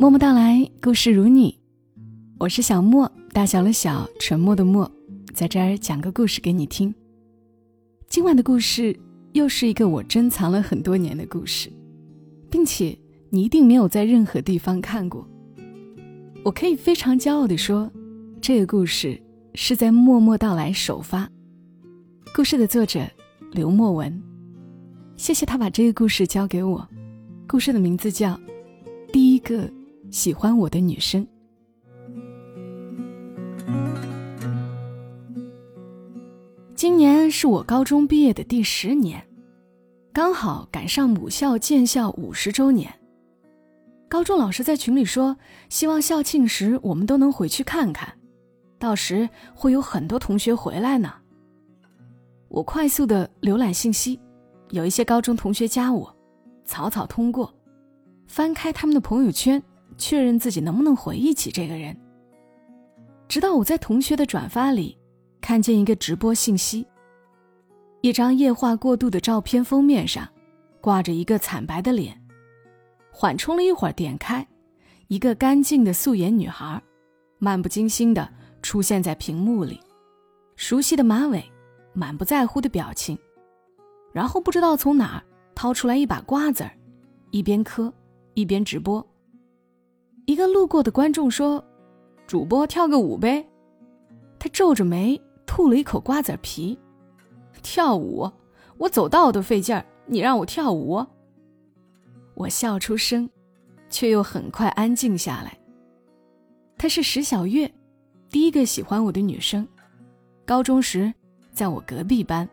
默默到来，故事如你，我是小莫，大小的小，沉默的默，在这儿讲个故事给你听。今晚的故事又是一个我珍藏了很多年的故事，并且你一定没有在任何地方看过。我可以非常骄傲地说，这个故事是在默默到来首发。故事的作者刘墨文，谢谢他把这个故事交给我。故事的名字叫《第一个》。喜欢我的女生。今年是我高中毕业的第十年，刚好赶上母校建校五十周年。高中老师在群里说，希望校庆时我们都能回去看看，到时会有很多同学回来呢。我快速的浏览信息，有一些高中同学加我，草草通过，翻开他们的朋友圈。确认自己能不能回忆起这个人。直到我在同学的转发里看见一个直播信息，一张液化过度的照片，封面上挂着一个惨白的脸。缓冲了一会儿，点开，一个干净的素颜女孩，漫不经心的出现在屏幕里，熟悉的马尾，满不在乎的表情，然后不知道从哪儿掏出来一把瓜子儿，一边嗑一边直播。一个路过的观众说：“主播跳个舞呗。”他皱着眉吐了一口瓜子皮。跳舞？我走道都费劲儿，你让我跳舞？我笑出声，却又很快安静下来。她是石小月，第一个喜欢我的女生。高中时，在我隔壁班。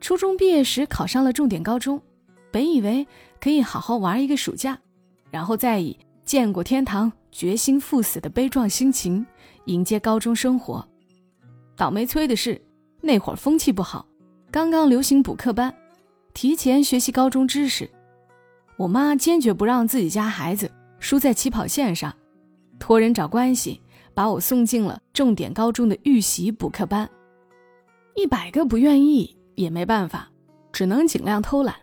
初中毕业时考上了重点高中，本以为可以好好玩一个暑假，然后再以。见过天堂，决心赴死的悲壮心情，迎接高中生活。倒霉催的是，那会儿风气不好，刚刚流行补课班，提前学习高中知识。我妈坚决不让自己家孩子输在起跑线上，托人找关系把我送进了重点高中的预习补课班。一百个不愿意也没办法，只能尽量偷懒。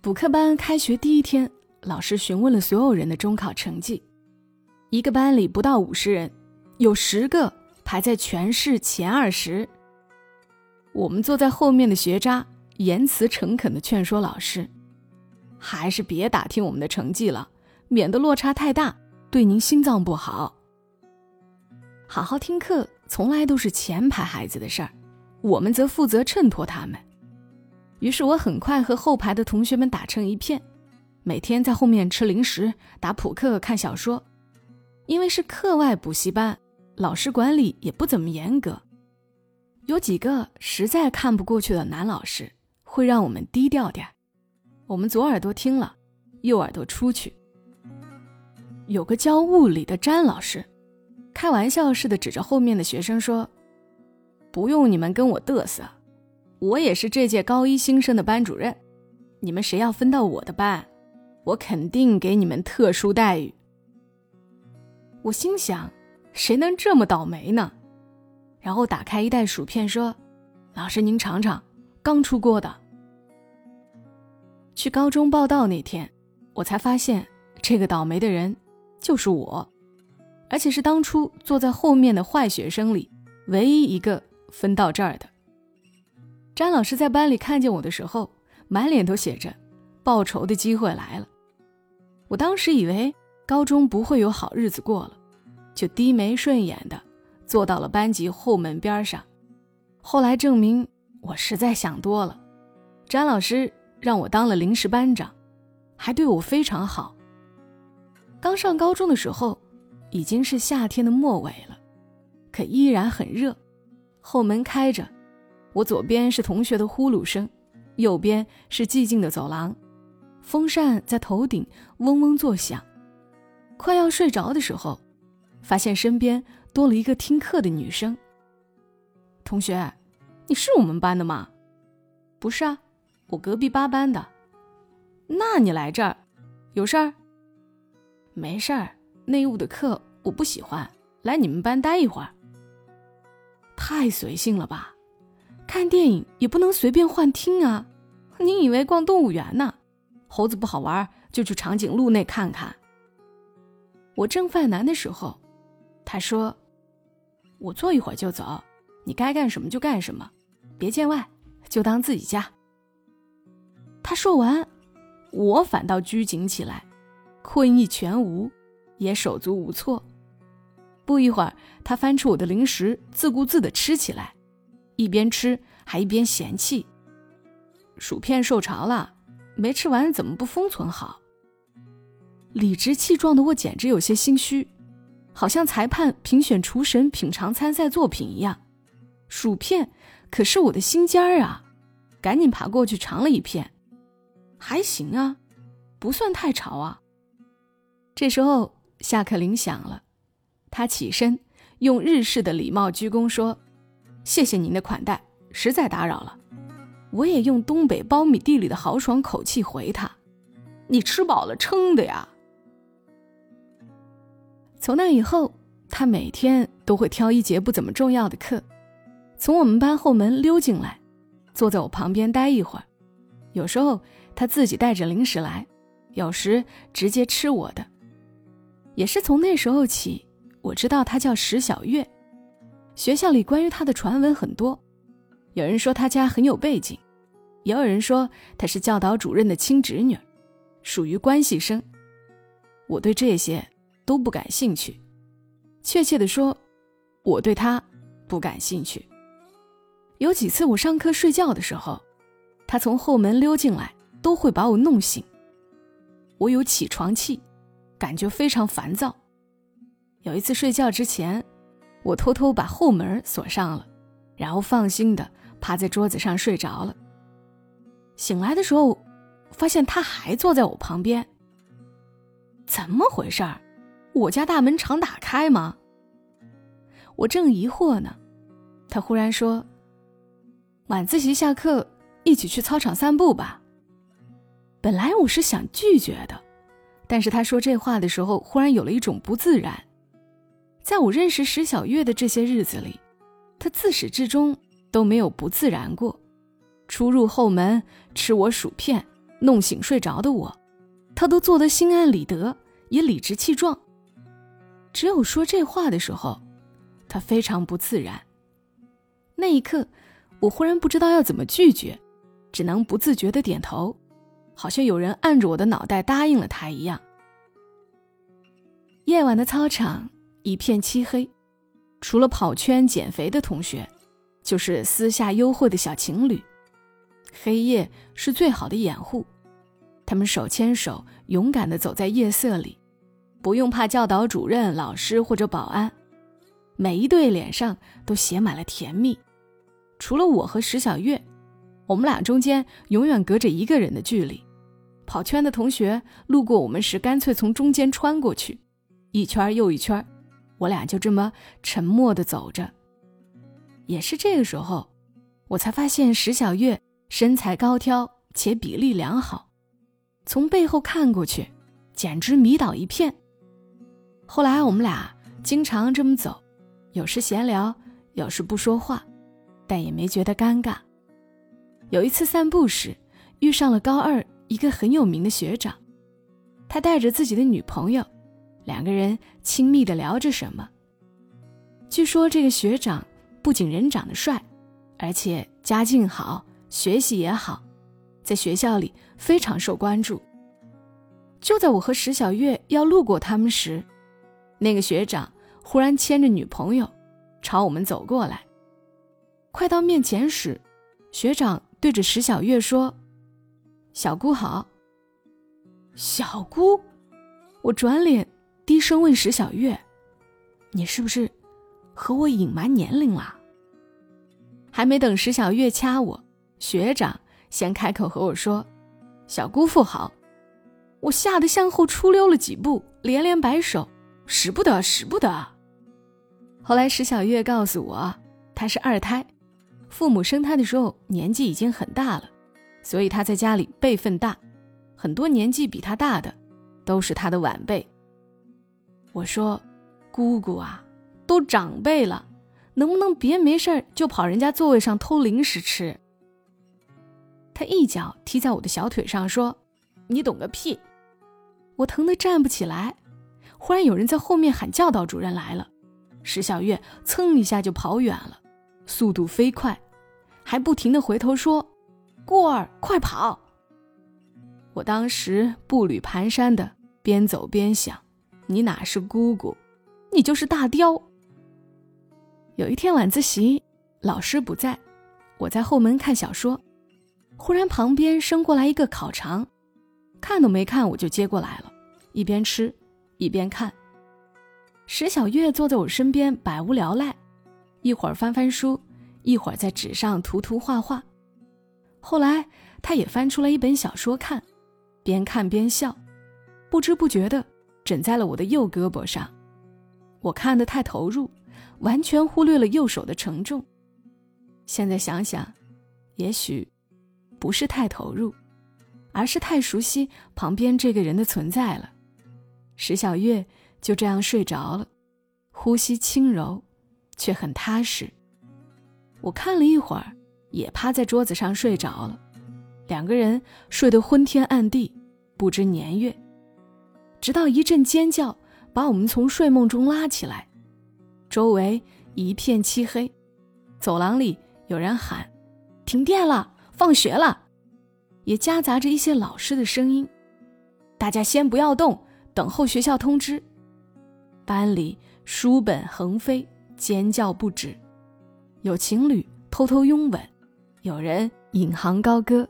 补课班开学第一天。老师询问了所有人的中考成绩，一个班里不到五十人，有十个排在全市前二十。我们坐在后面的学渣言辞诚恳地劝说老师：“还是别打听我们的成绩了，免得落差太大，对您心脏不好。好好听课从来都是前排孩子的事儿，我们则负责衬托他们。”于是我很快和后排的同学们打成一片。每天在后面吃零食、打扑克、看小说，因为是课外补习班，老师管理也不怎么严格。有几个实在看不过去的男老师，会让我们低调点我们左耳朵听了，右耳朵出去。有个教物理的詹老师，开玩笑似的指着后面的学生说：“不用你们跟我嘚瑟，我也是这届高一新生的班主任，你们谁要分到我的班？”我肯定给你们特殊待遇。我心想，谁能这么倒霉呢？然后打开一袋薯片，说：“老师您尝尝，刚出锅的。”去高中报道那天，我才发现这个倒霉的人就是我，而且是当初坐在后面的坏学生里唯一一个分到这儿的。张老师在班里看见我的时候，满脸都写着。报仇的机会来了，我当时以为高中不会有好日子过了，就低眉顺眼的坐到了班级后门边上。后来证明我实在想多了，詹老师让我当了临时班长，还对我非常好。刚上高中的时候，已经是夏天的末尾了，可依然很热。后门开着，我左边是同学的呼噜声，右边是寂静的走廊。风扇在头顶嗡嗡作响，快要睡着的时候，发现身边多了一个听课的女生。同学，你是我们班的吗？不是啊，我隔壁八班的。那你来这儿，有事儿？没事儿，内务的课我不喜欢，来你们班待一会儿。太随性了吧？看电影也不能随便换厅啊！你以为逛动物园呢？猴子不好玩，就去长颈鹿那看看。我正犯难的时候，他说：“我坐一会儿就走，你该干什么就干什么，别见外，就当自己家。”他说完，我反倒拘谨起来，困意全无，也手足无措。不一会儿，他翻出我的零食，自顾自地吃起来，一边吃还一边嫌弃：“薯片受潮了，没吃完怎么不封存好？”理直气壮的我简直有些心虚，好像裁判评选厨神品尝参赛作品一样。薯片可是我的心尖儿啊！赶紧爬过去尝了一片，还行啊，不算太潮啊。这时候下课铃响了，他起身用日式的礼貌鞠躬说：“谢谢您的款待，实在打扰了。”我也用东北苞米地里的豪爽口气回他：“你吃饱了撑的呀。”从那以后，他每天都会挑一节不怎么重要的课，从我们班后门溜进来，坐在我旁边待一会儿。有时候他自己带着零食来，有时直接吃我的。也是从那时候起，我知道他叫石小月。学校里关于他的传闻很多，有人说他家很有背景，也有人说他是教导主任的亲侄女，属于关系生。我对这些。都不感兴趣，确切的说，我对他不感兴趣。有几次我上课睡觉的时候，他从后门溜进来，都会把我弄醒。我有起床气，感觉非常烦躁。有一次睡觉之前，我偷偷把后门锁上了，然后放心的趴在桌子上睡着了。醒来的时候，发现他还坐在我旁边。怎么回事儿？我家大门常打开吗？我正疑惑呢，他忽然说：“晚自习下课，一起去操场散步吧。”本来我是想拒绝的，但是他说这话的时候，忽然有了一种不自然。在我认识石小月的这些日子里，他自始至终都没有不自然过。出入后门，吃我薯片，弄醒睡着的我，他都做得心安理得，也理直气壮。只有说这话的时候，他非常不自然。那一刻，我忽然不知道要怎么拒绝，只能不自觉的点头，好像有人按着我的脑袋答应了他一样。夜晚的操场一片漆黑，除了跑圈减肥的同学，就是私下幽会的小情侣。黑夜是最好的掩护，他们手牵手，勇敢地走在夜色里。不用怕教导主任、老师或者保安，每一对脸上都写满了甜蜜。除了我和石小月，我们俩中间永远隔着一个人的距离。跑圈的同学路过我们时，干脆从中间穿过去，一圈又一圈，我俩就这么沉默地走着。也是这个时候，我才发现石小月身材高挑且比例良好，从背后看过去，简直迷倒一片。后来我们俩经常这么走，有时闲聊，有时不说话，但也没觉得尴尬。有一次散步时，遇上了高二一个很有名的学长，他带着自己的女朋友，两个人亲密的聊着什么。据说这个学长不仅人长得帅，而且家境好，学习也好，在学校里非常受关注。就在我和石小月要路过他们时，那个学长忽然牵着女朋友，朝我们走过来。快到面前时，学长对着石小月说：“小姑好。”小姑，我转脸低声问石小月：“你是不是和我隐瞒年龄了？”还没等石小月掐我，学长先开口和我说：“小姑父好。”我吓得向后出溜了几步，连连摆手。使不得，使不得。后来石小月告诉我，她是二胎，父母生她的时候年纪已经很大了，所以她在家里辈分大，很多年纪比她大的都是她的晚辈。我说：“姑姑啊，都长辈了，能不能别没事就跑人家座位上偷零食吃？”他一脚踢在我的小腿上，说：“你懂个屁！”我疼得站不起来。忽然有人在后面喊：“教导主任来了！”石小月噌一下就跑远了，速度飞快，还不停的回头说：“过儿，快跑！”我当时步履蹒跚的，边走边想：“你哪是姑姑，你就是大雕。”有一天晚自习，老师不在，我在后门看小说，忽然旁边伸过来一个烤肠，看都没看我就接过来了，一边吃一边看。石小月坐在我身边，百无聊赖，一会儿翻翻书，一会儿在纸上涂涂画画。后来，她也翻出了一本小说看，边看边笑，不知不觉的枕在了我的右胳膊上。我看得太投入，完全忽略了右手的承重。现在想想，也许不是太投入，而是太熟悉旁边这个人的存在了。石小月。就这样睡着了，呼吸轻柔，却很踏实。我看了一会儿，也趴在桌子上睡着了。两个人睡得昏天暗地，不知年月。直到一阵尖叫把我们从睡梦中拉起来，周围一片漆黑，走廊里有人喊：“停电了，放学了！”也夹杂着一些老师的声音：“大家先不要动，等候学校通知。”班里书本横飞，尖叫不止，有情侣偷偷拥吻，有人引吭高歌，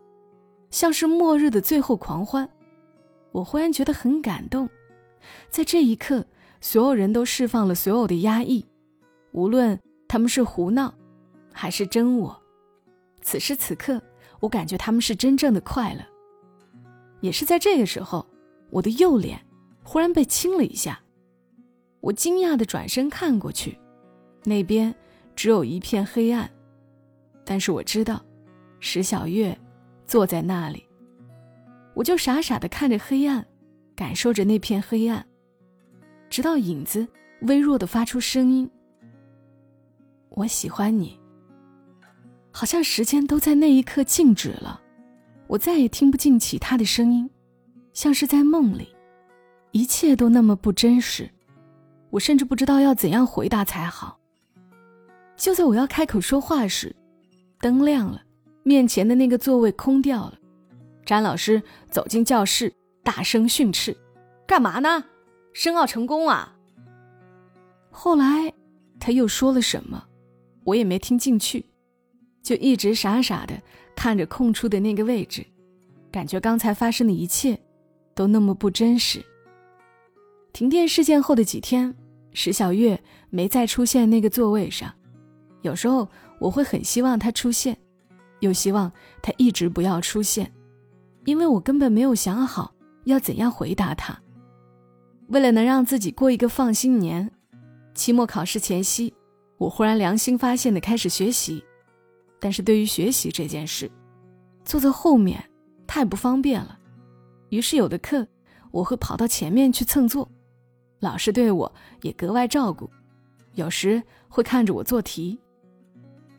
像是末日的最后狂欢。我忽然觉得很感动，在这一刻，所有人都释放了所有的压抑，无论他们是胡闹，还是真我。此时此刻，我感觉他们是真正的快乐。也是在这个时候，我的右脸忽然被亲了一下。我惊讶的转身看过去，那边只有一片黑暗，但是我知道，石小月坐在那里。我就傻傻的看着黑暗，感受着那片黑暗，直到影子微弱的发出声音：“我喜欢你。”好像时间都在那一刻静止了，我再也听不进其他的声音，像是在梦里，一切都那么不真实。我甚至不知道要怎样回答才好。就在我要开口说话时，灯亮了，面前的那个座位空掉了。詹老师走进教室，大声训斥：“干嘛呢？申奥成功啊！”后来他又说了什么，我也没听进去，就一直傻傻的看着空出的那个位置，感觉刚才发生的一切都那么不真实。停电事件后的几天。石小月没再出现那个座位上，有时候我会很希望她出现，又希望她一直不要出现，因为我根本没有想好要怎样回答她。为了能让自己过一个放心年，期末考试前夕，我忽然良心发现的开始学习，但是对于学习这件事，坐在后面太不方便了，于是有的课我会跑到前面去蹭坐。老师对我也格外照顾，有时会看着我做题。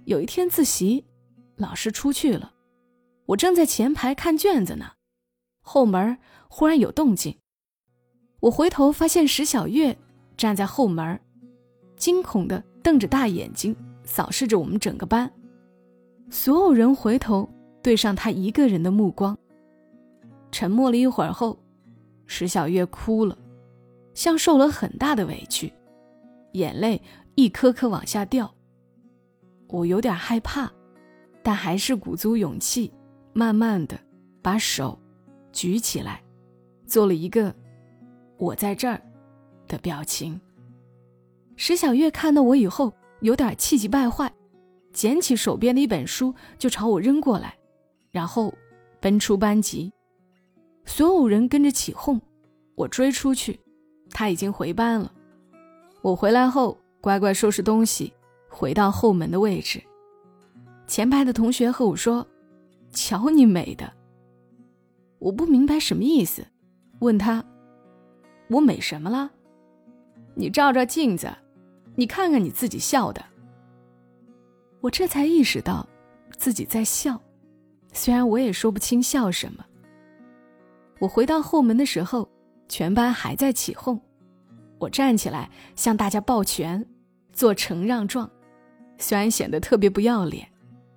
有一天自习，老师出去了，我正在前排看卷子呢，后门忽然有动静。我回头发现石小月站在后门，惊恐的瞪着大眼睛扫视着我们整个班，所有人回头对上他一个人的目光。沉默了一会儿后，石小月哭了。像受了很大的委屈，眼泪一颗颗往下掉。我有点害怕，但还是鼓足勇气，慢慢的把手举起来，做了一个“我在这儿”的表情。石小月看到我以后，有点气急败坏，捡起手边的一本书就朝我扔过来，然后奔出班级，所有人跟着起哄，我追出去。他已经回班了，我回来后乖乖收拾东西，回到后门的位置。前排的同学和我说：“瞧你美的。”我不明白什么意思，问他：“我美什么了？”你照照镜子，你看看你自己笑的。我这才意识到自己在笑，虽然我也说不清笑什么。我回到后门的时候。全班还在起哄，我站起来向大家抱拳，做承让状，虽然显得特别不要脸，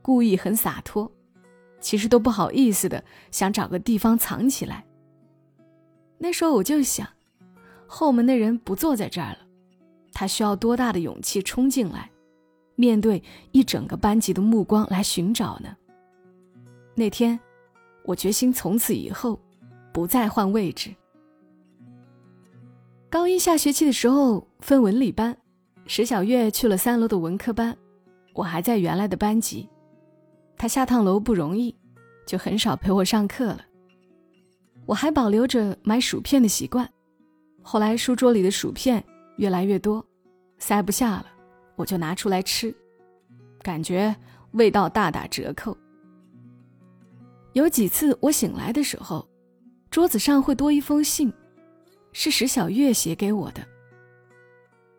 故意很洒脱，其实都不好意思的想找个地方藏起来。那时候我就想，后门的人不坐在这儿了，他需要多大的勇气冲进来，面对一整个班级的目光来寻找呢？那天，我决心从此以后不再换位置。高一下学期的时候分文理班，石小月去了三楼的文科班，我还在原来的班级。她下趟楼不容易，就很少陪我上课了。我还保留着买薯片的习惯，后来书桌里的薯片越来越多，塞不下了，我就拿出来吃，感觉味道大打折扣。有几次我醒来的时候，桌子上会多一封信。是石小月写给我的，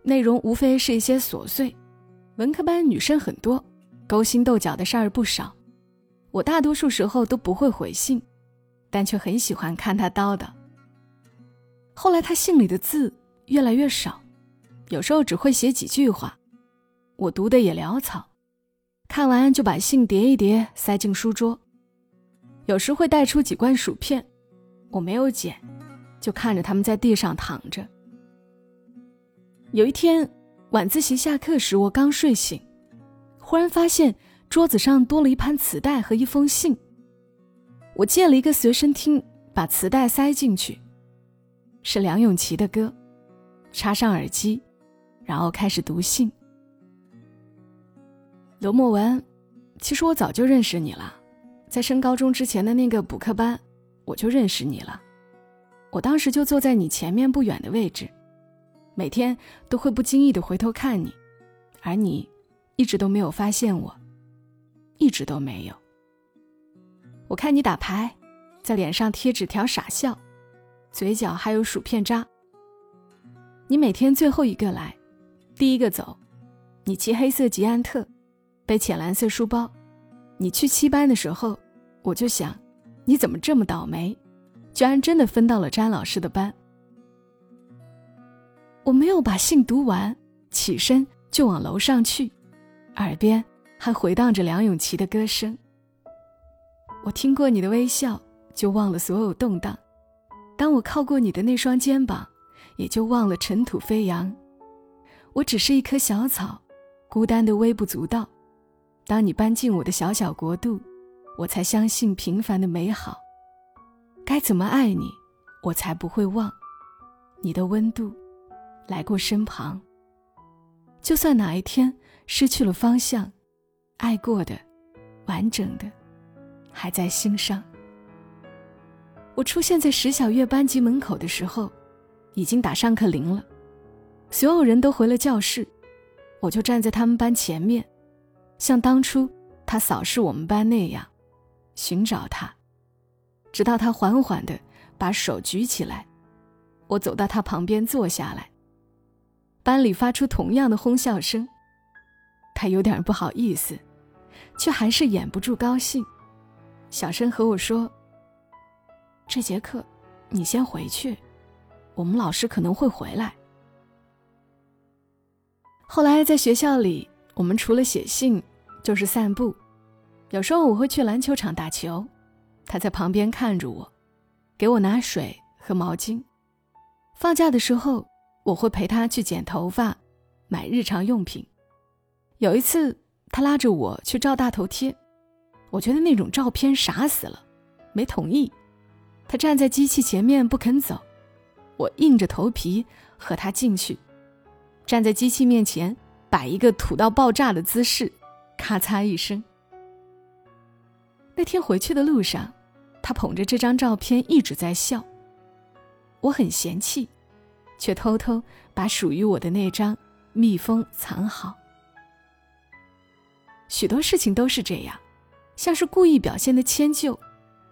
内容无非是一些琐碎。文科班女生很多，勾心斗角的事儿不少。我大多数时候都不会回信，但却很喜欢看她叨叨。后来他信里的字越来越少，有时候只会写几句话，我读的也潦草。看完就把信叠一叠，塞进书桌。有时会带出几罐薯片，我没有捡。就看着他们在地上躺着。有一天晚自习下课时，我刚睡醒，忽然发现桌子上多了一盘磁带和一封信。我借了一个随身听，把磁带塞进去，是梁咏琪的歌，插上耳机，然后开始读信。罗莫文，其实我早就认识你了，在升高中之前的那个补课班，我就认识你了。我当时就坐在你前面不远的位置，每天都会不经意的回头看你，而你一直都没有发现我，一直都没有。我看你打牌，在脸上贴纸条傻笑，嘴角还有薯片渣。你每天最后一个来，第一个走，你骑黑色吉安特，背浅蓝色书包。你去七班的时候，我就想，你怎么这么倒霉？居然真的分到了詹老师的班。我没有把信读完，起身就往楼上去，耳边还回荡着梁咏琪的歌声。我听过你的微笑，就忘了所有动荡；当我靠过你的那双肩膀，也就忘了尘土飞扬。我只是一棵小草，孤单的微不足道。当你搬进我的小小国度，我才相信平凡的美好。该怎么爱你，我才不会忘你的温度，来过身旁。就算哪一天失去了方向，爱过的，完整的，还在心上。我出现在石小月班级门口的时候，已经打上课铃了，所有人都回了教室，我就站在他们班前面，像当初他扫视我们班那样，寻找他。直到他缓缓地把手举起来，我走到他旁边坐下来。班里发出同样的哄笑声。他有点不好意思，却还是掩不住高兴，小声和我说：“这节课你先回去，我们老师可能会回来。”后来在学校里，我们除了写信就是散步，有时候我会去篮球场打球。他在旁边看着我，给我拿水和毛巾。放假的时候，我会陪他去剪头发、买日常用品。有一次，他拉着我去照大头贴，我觉得那种照片傻死了，没同意。他站在机器前面不肯走，我硬着头皮和他进去，站在机器面前摆一个土到爆炸的姿势，咔嚓一声。那天回去的路上，他捧着这张照片一直在笑。我很嫌弃，却偷偷把属于我的那张密封藏好。许多事情都是这样，像是故意表现的迁就。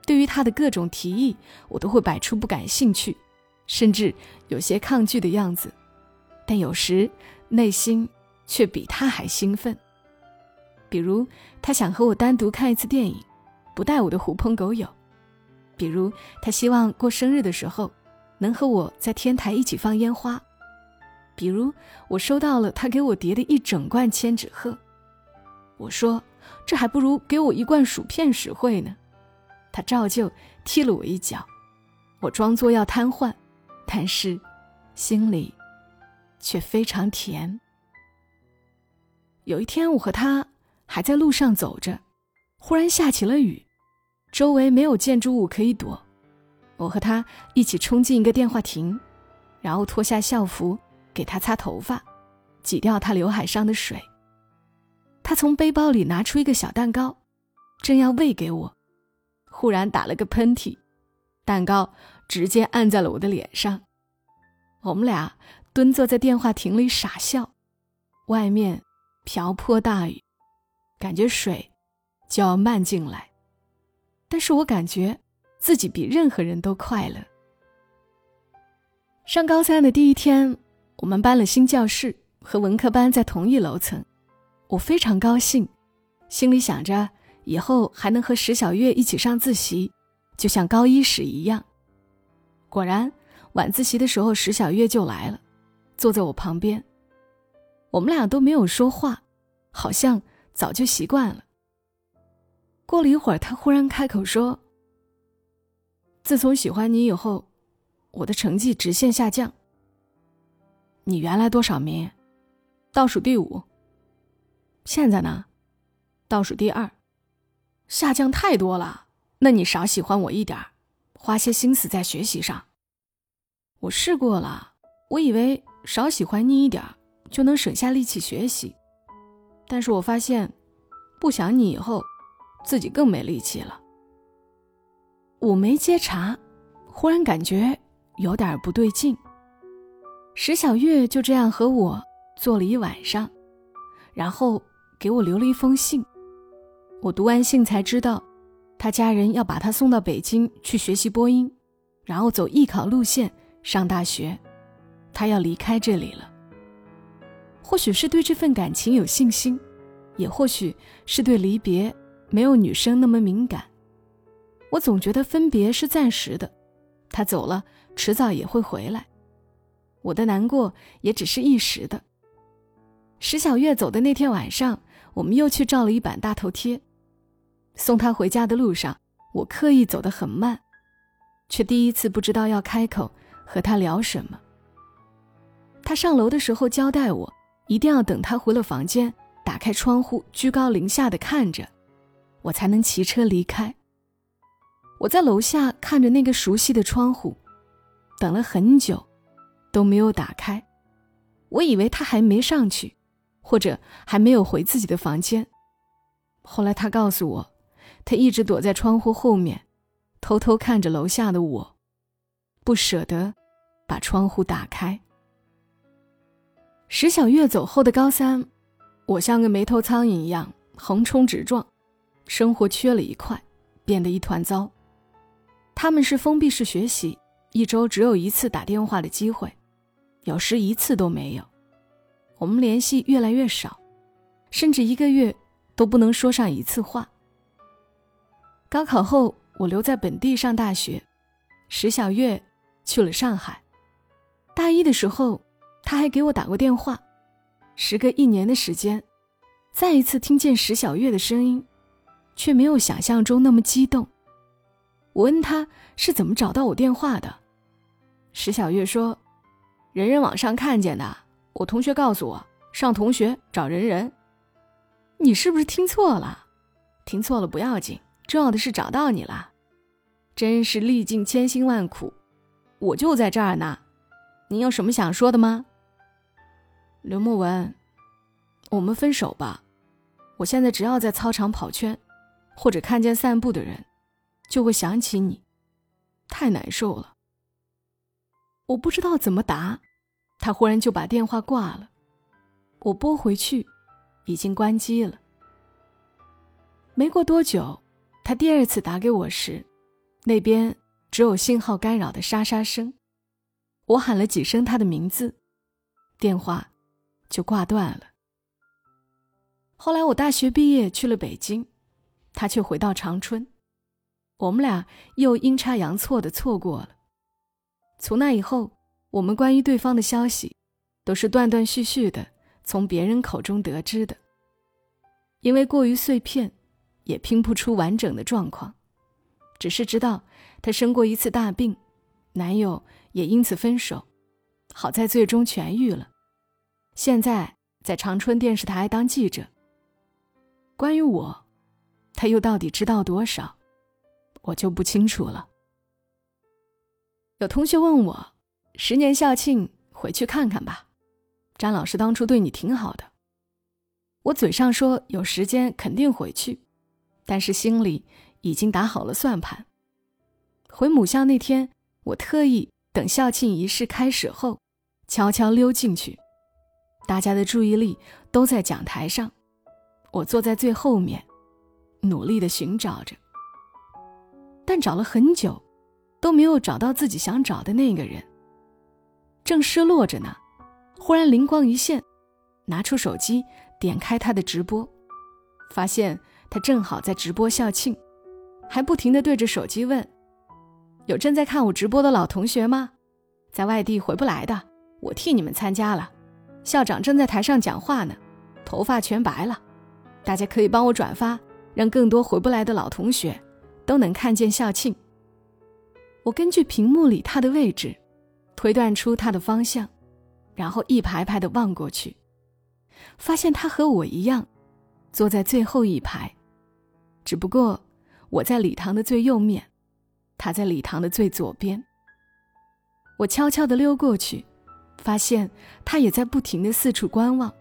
对于他的各种提议，我都会摆出不感兴趣，甚至有些抗拒的样子。但有时内心却比他还兴奋。比如，他想和我单独看一次电影。不带我的狐朋狗友，比如他希望过生日的时候，能和我在天台一起放烟花，比如我收到了他给我叠的一整罐千纸鹤，我说这还不如给我一罐薯片实惠呢。他照旧踢了我一脚，我装作要瘫痪，但是心里却非常甜。有一天，我和他还在路上走着，忽然下起了雨，周围没有建筑物可以躲。我和他一起冲进一个电话亭，然后脱下校服给他擦头发，挤掉他刘海上的水。他从背包里拿出一个小蛋糕，正要喂给我。忽然打了个喷嚏，蛋糕直接按在了我的脸上。我们俩蹲坐在电话亭里傻笑。外面瓢泼大雨，感觉水就要漫进来，但是我感觉自己比任何人都快乐。上高三的第一天，我们搬了新教室，和文科班在同一楼层，我非常高兴，心里想着。以后还能和石小月一起上自习，就像高一时一样。果然，晚自习的时候，石小月就来了，坐在我旁边。我们俩都没有说话，好像早就习惯了。过了一会儿，他忽然开口说：“自从喜欢你以后，我的成绩直线下降。你原来多少名？倒数第五。现在呢？倒数第二。”下降太多了，那你少喜欢我一点花些心思在学习上。我试过了，我以为少喜欢你一点就能省下力气学习，但是我发现，不想你以后，自己更没力气了。我没接茬，忽然感觉有点不对劲。石小月就这样和我坐了一晚上，然后给我留了一封信。我读完信才知道，他家人要把他送到北京去学习播音，然后走艺考路线上大学，他要离开这里了。或许是对这份感情有信心，也或许是对离别没有女生那么敏感。我总觉得分别是暂时的，他走了，迟早也会回来。我的难过也只是一时的。石小月走的那天晚上，我们又去照了一版大头贴。送他回家的路上，我刻意走得很慢，却第一次不知道要开口和他聊什么。他上楼的时候交代我，一定要等他回了房间，打开窗户，居高临下的看着，我才能骑车离开。我在楼下看着那个熟悉的窗户，等了很久，都没有打开。我以为他还没上去，或者还没有回自己的房间。后来他告诉我。他一直躲在窗户后面，偷偷看着楼下的我，不舍得把窗户打开。石小月走后的高三，我像个没头苍蝇一样横冲直撞，生活缺了一块，变得一团糟。他们是封闭式学习，一周只有一次打电话的机会，有时一次都没有。我们联系越来越少，甚至一个月都不能说上一次话。高考后，我留在本地上大学，石小月去了上海。大一的时候，他还给我打过电话。时隔一年的时间，再一次听见石小月的声音，却没有想象中那么激动。我问他是怎么找到我电话的，石小月说：“人人网上看见的，我同学告诉我，上同学找人人。”你是不是听错了？听错了不要紧。重要的是找到你了，真是历尽千辛万苦，我就在这儿呢。你有什么想说的吗？刘墨文，我们分手吧。我现在只要在操场跑圈，或者看见散步的人，就会想起你，太难受了。我不知道怎么答，他忽然就把电话挂了。我拨回去，已经关机了。没过多久。他第二次打给我时，那边只有信号干扰的沙沙声。我喊了几声他的名字，电话就挂断了。后来我大学毕业去了北京，他却回到长春，我们俩又阴差阳错的错过了。从那以后，我们关于对方的消息都是断断续续的从别人口中得知的。因为过于碎片，也拼不出完整的状况，只是知道她生过一次大病，男友也因此分手，好在最终痊愈了，现在在长春电视台当记者。关于我，他又到底知道多少，我就不清楚了。有同学问我，十年校庆回去看看吧，张老师当初对你挺好的。我嘴上说有时间肯定回去，但是心里已经打好了算盘。回母校那天，我特意等校庆仪式开始后，悄悄溜进去。大家的注意力都在讲台上，我坐在最后面，努力的寻找着，但找了很久。都没有找到自己想找的那个人。正失落着呢，忽然灵光一现，拿出手机点开他的直播，发现他正好在直播校庆，还不停的对着手机问：“有正在看我直播的老同学吗？在外地回不来的，我替你们参加了。校长正在台上讲话呢，头发全白了，大家可以帮我转发，让更多回不来的老同学都能看见校庆。”我根据屏幕里他的位置，推断出他的方向，然后一排排的望过去，发现他和我一样，坐在最后一排，只不过我在礼堂的最右面，他在礼堂的最左边。我悄悄的溜过去，发现他也在不停的四处观望，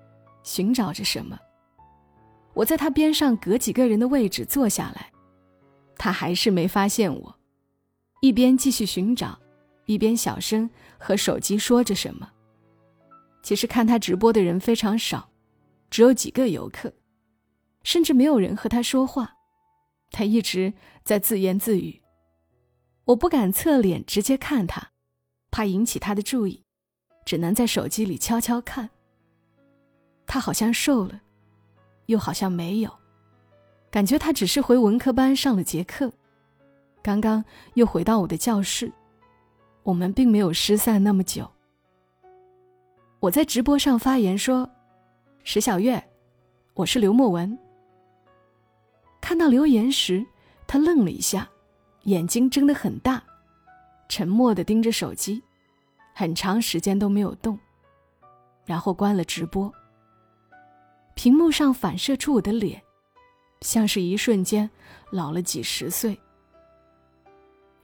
寻找着什么。我在他边上隔几个人的位置坐下来，他还是没发现我。一边继续寻找，一边小声和手机说着什么。其实看他直播的人非常少，只有几个游客，甚至没有人和他说话。他一直在自言自语。我不敢侧脸直接看他，怕引起他的注意，只能在手机里悄悄看。他好像瘦了，又好像没有，感觉他只是回文科班上了节课。刚刚又回到我的教室，我们并没有失散那么久。我在直播上发言说：“石小月，我是刘墨文。”看到留言时，他愣了一下，眼睛睁得很大，沉默的盯着手机，很长时间都没有动，然后关了直播。屏幕上反射出我的脸，像是一瞬间老了几十岁。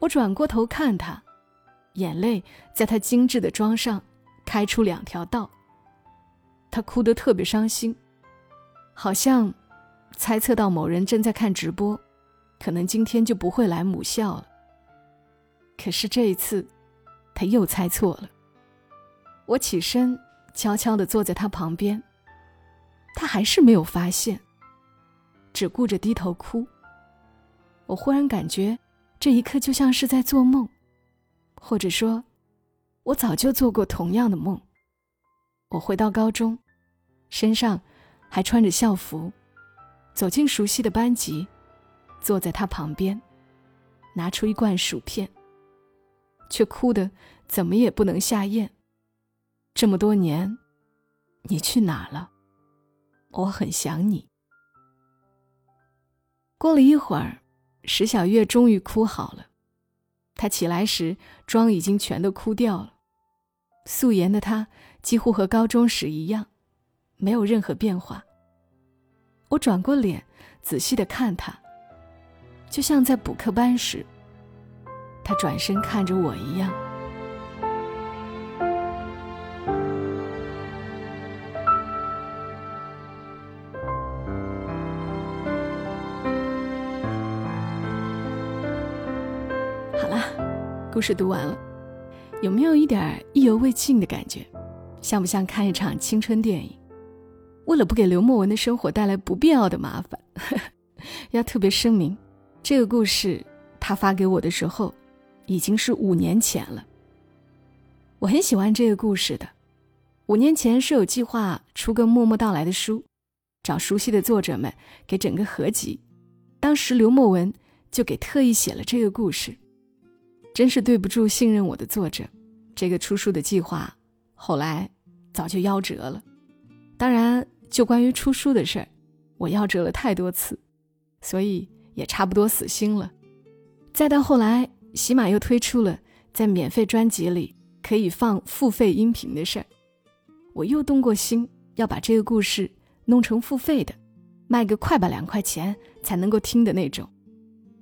我转过头看他，眼泪在他精致的妆上开出两条道。他哭得特别伤心，好像猜测到某人正在看直播，可能今天就不会来母校了。可是这一次，他又猜错了。我起身，悄悄地坐在他旁边，他还是没有发现，只顾着低头哭。我忽然感觉。这一刻就像是在做梦，或者说，我早就做过同样的梦。我回到高中，身上还穿着校服，走进熟悉的班级，坐在他旁边，拿出一罐薯片，却哭得怎么也不能下咽。这么多年，你去哪了？我很想你。过了一会儿。石小月终于哭好了，她起来时妆已经全都哭掉了，素颜的她几乎和高中时一样，没有任何变化。我转过脸，仔细的看他，就像在补课班时，他转身看着我一样。故事读完了，有没有一点意犹未尽的感觉？像不像看一场青春电影？为了不给刘墨文的生活带来不必要的麻烦，要特别声明，这个故事他发给我的时候，已经是五年前了。我很喜欢这个故事的。五年前是有计划出个默默到来的书，找熟悉的作者们给整个合集。当时刘墨文就给特意写了这个故事。真是对不住信任我的作者，这个出书的计划后来早就夭折了。当然，就关于出书的事儿，我夭折了太多次，所以也差不多死心了。再到后来，喜马又推出了在免费专辑里可以放付费音频的事儿，我又动过心要把这个故事弄成付费的，卖个快吧两块钱才能够听的那种，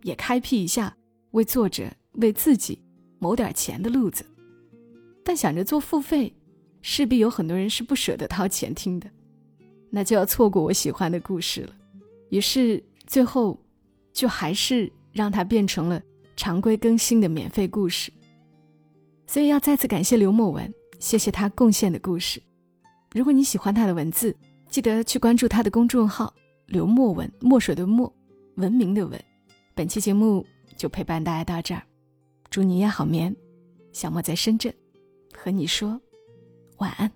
也开辟一下为作者为自己谋点钱的路子。但想着做付费，势必有很多人是不舍得掏钱听的，那就要错过我喜欢的故事了。于是最后，就还是。让它变成了常规更新的免费故事，所以要再次感谢刘墨文，谢谢他贡献的故事。如果你喜欢他的文字，记得去关注他的公众号“刘墨文”，墨水的墨，文明的文。本期节目就陪伴大家到这儿，祝你夜好眠。小莫在深圳，和你说晚安。